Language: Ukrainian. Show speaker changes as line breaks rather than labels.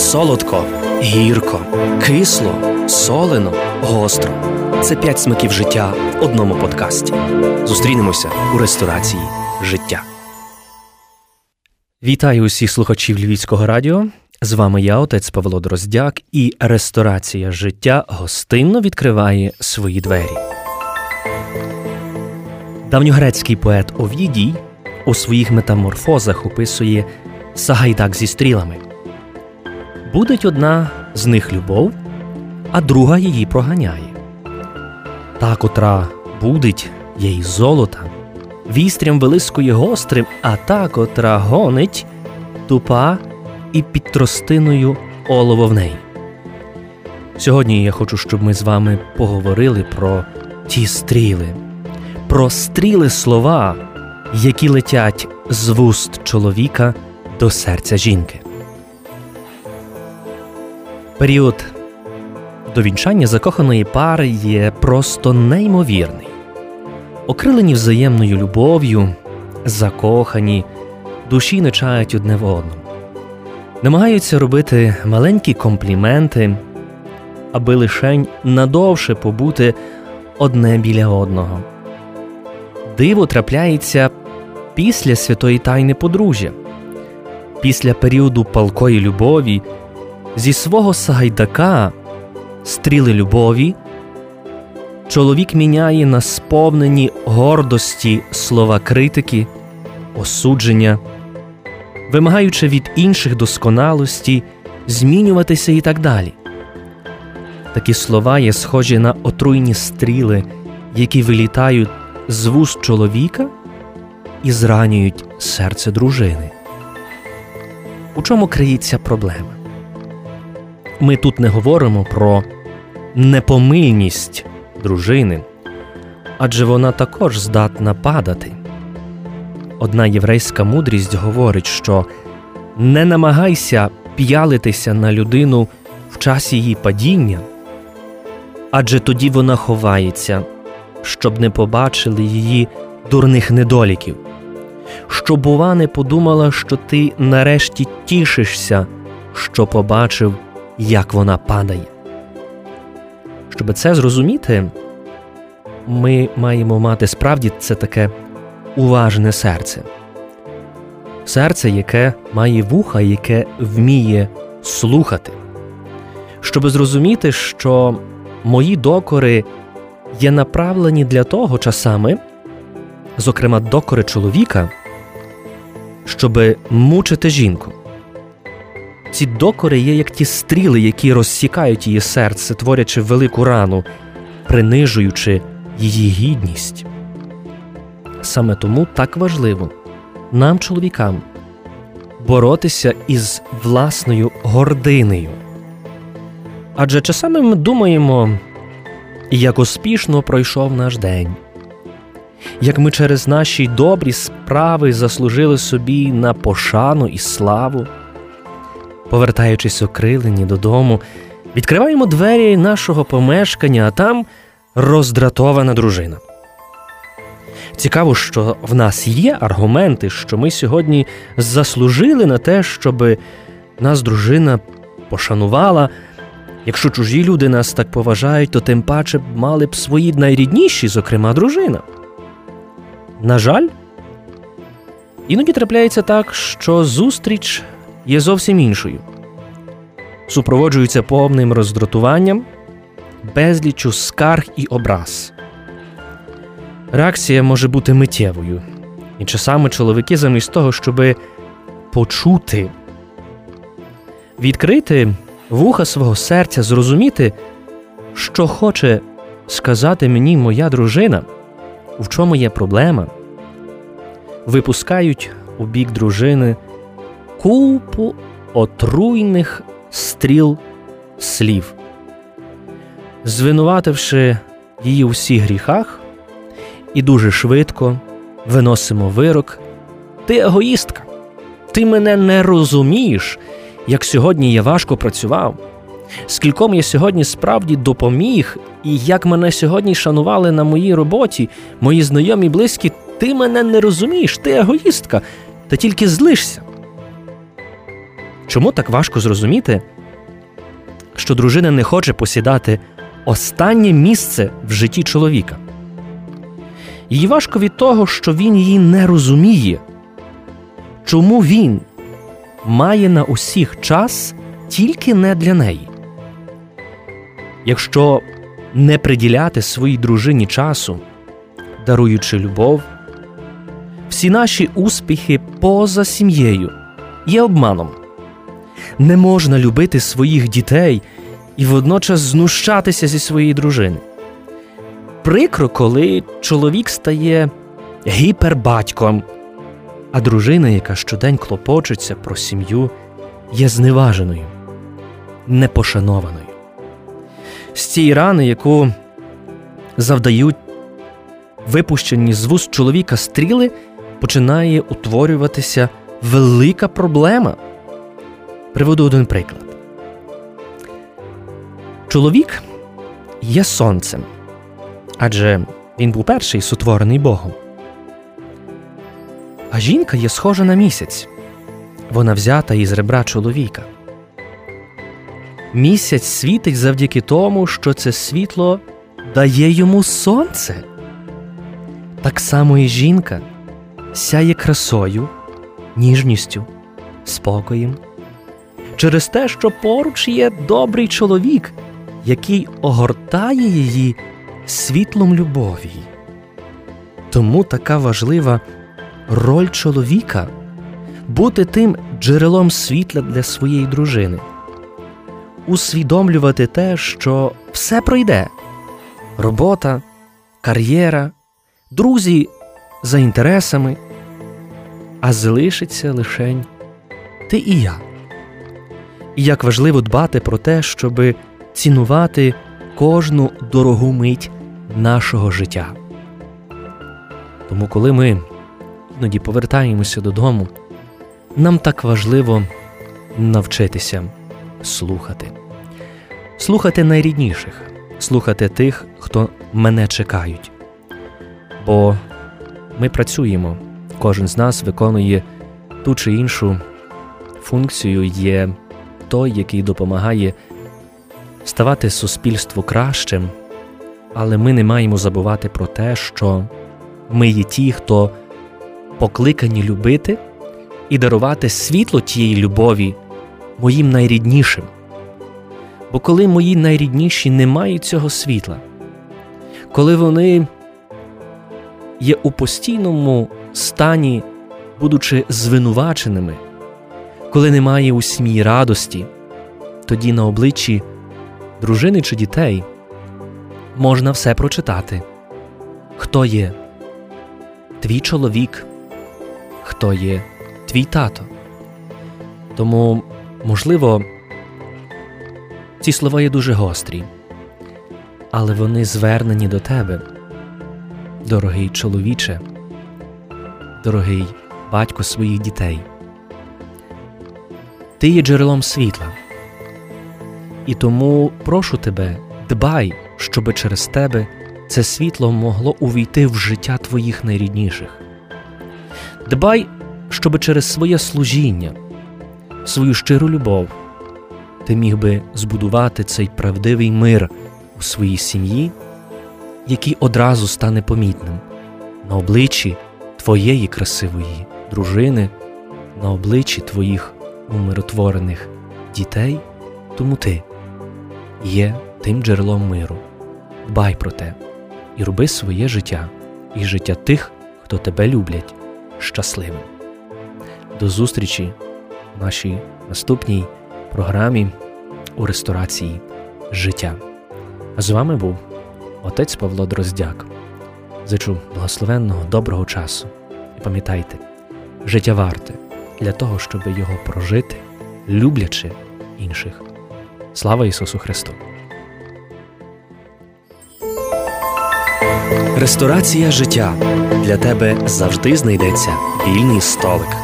солодко, гірко, кисло, солено, гостро. Це п'ять смаків життя в одному подкасті. Зустрінемося у ресторації життя.
Вітаю усіх слухачів Львівського радіо. З вами я, отець Павло Дроздяк, і ресторація життя гостинно відкриває свої двері. Давньогрецький поет Овідій у своїх метаморфозах описує Сагайдак зі стрілами. Будуть одна з них любов, а друга її проганяє. Та, котра будить їй золота, вістрям вилискує гострим, а та, котра гонить, тупа і під тростиною олово в неї. Сьогодні я хочу, щоб ми з вами поговорили про ті стріли, про стріли слова, які летять з вуст чоловіка до серця жінки. Період до вінчання закоханої пари є просто неймовірний. Окрилені взаємною любов'ю, закохані, душі не чають одне в одному, намагаються робити маленькі компліменти, аби лишень надовше побути одне біля одного. Диво трапляється після святої тайни подружжя, після періоду палкої любові, зі свого сагайдака, стріли любові, чоловік міняє на сповнені гордості слова критики, осудження, вимагаючи від інших досконалості, змінюватися і так далі. Такі слова є схожі на отруйні стріли, які вилітають з вуст чоловіка і зранюють серце дружини. У чому криється проблема? Ми тут не говоримо про непомильність дружини, адже вона також здатна падати. Одна єврейська мудрість говорить, що не намагайся п'ялитися на людину в часі її падіння, адже тоді вона ховається, щоб не побачили її дурних недоліків, щоб, бува, не подумала, що ти нарешті тішишся, що побачив, як вона падає. Щоб це зрозуміти, ми маємо мати справді це таке уважне серце. Серце, яке має вуха, яке вміє слухати. Щоб зрозуміти, що мої докори є направлені для того часами, зокрема докори чоловіка, щоб мучити жінку. Ці докори є як ті стріли, які розсікають її серце, творячи велику рану, принижуючи її гідність. Саме тому так важливо нам, чоловікам, боротися із власною гординею. Адже часами ми думаємо, як успішно пройшов наш день, як ми через наші добрі справи заслужили собі на пошану і славу. Повертаючись окрилені додому, відкриваємо двері нашого помешкання, а там роздратована дружина. Цікаво, що в нас є аргументи, що ми сьогодні заслужили на те, щоб нас дружина пошанувала. Якщо чужі люди нас так поважають, то тим паче мали б свої найрідніші, зокрема, дружина. На жаль, іноді трапляється так, що зустріч є зовсім іншою, супроводжується повним роздратуванням, безлічу скарг і образ. Реакція може бути миттєвою, і часами чоловіки, замість того, щоб почути, відкрити вуха свого серця, зрозуміти, що хоче сказати мені моя дружина, в чому є проблема, випускають у бік дружини купу отруйних стріл слів, звинувативши її у всіх гріхах, і дуже швидко виносимо вирок. Ти егоїстка, ти мене не розумієш, як сьогодні я важко працював, скільком я сьогодні справді допоміг, і як мене сьогодні шанували на моїй роботі, мої знайомі близькі, ти мене не розумієш, ти егоїстка, та тільки злишся. Чому так важко зрозуміти, що дружина не хоче посідати останнє місце в житті чоловіка? Їй важко від того, що він її не розуміє, чому він має на усіх час тільки не для неї. Якщо не приділяти своїй дружині часу, даруючи любов, всі наші успіхи поза сім'єю є обманом. Не можна любити своїх дітей і водночас знущатися зі своєї дружини. Прикро, коли чоловік стає гіпербатьком, а дружина, яка щодень клопочеться про сім'ю, є зневаженою, непошанованою. З цієї рани, яку завдають випущені з вуст чоловіка стріли, починає утворюватися велика проблема. Приведу один приклад. Чоловік є сонцем, адже він був перший сотворений Богом. А жінка є схожа на місяць. Вона взята із ребра чоловіка. Місяць світить завдяки тому, що це світло дає йому сонце. Так само і жінка сяє красою, ніжністю, спокоєм. Через те, що поруч є добрий чоловік, який огортає її світлом любові. Тому така важлива роль чоловіка бути тим джерелом світла для своєї дружини, усвідомлювати те, що все пройде робота, кар'єра, друзі за інтересами, а залишиться лишень ти і я. І як важливо дбати про те, щоб цінувати кожну дорогу мить нашого життя. Тому, коли ми іноді повертаємося додому, нам так важливо навчитися слухати, слухати найрідніших, слухати тих, хто мене чекають. Бо ми працюємо, кожен з нас виконує ту чи іншу функцію, є той, який допомагає ставати суспільству кращим, але ми не маємо забувати про те, що ми є ті, хто покликані любити і дарувати світло тієї любові моїм найріднішим. Бо коли мої найрідніші не мають цього світла, коли вони є у постійному стані, будучи звинуваченими, коли немає у сім'ї радості, тоді на обличчі дружини чи дітей можна все прочитати. Хто є твій чоловік, хто є твій тато. Тому, можливо, ці слова є дуже гострі, але вони звернені до тебе, дорогий чоловіче, дорогий батько своїх дітей. Ти є джерелом світла. І тому прошу тебе, дбай, щоби через тебе це світло могло увійти в життя твоїх найрідніших. Дбай, щоби через своє служіння, свою щиру любов ти міг би збудувати цей правдивий мир у своїй сім'ї, який одразу стане помітним на обличчі твоєї красивої дружини, на обличчі твоїх умиротворених дітей, тому ти є тим джерелом миру. Дбай про те і роби своє життя і життя тих, хто тебе люблять, щасливим. До зустрічі в нашій наступній програмі у ресторації життя. А з вами був отець Павло Дроздяк. Зичу благословенного доброго часу і пам'ятайте, життя варте для того, щоб його прожити, люблячи інших. Слава Ісусу Христу!
Ресторація життя для тебе завжди знайдеться вільний столик.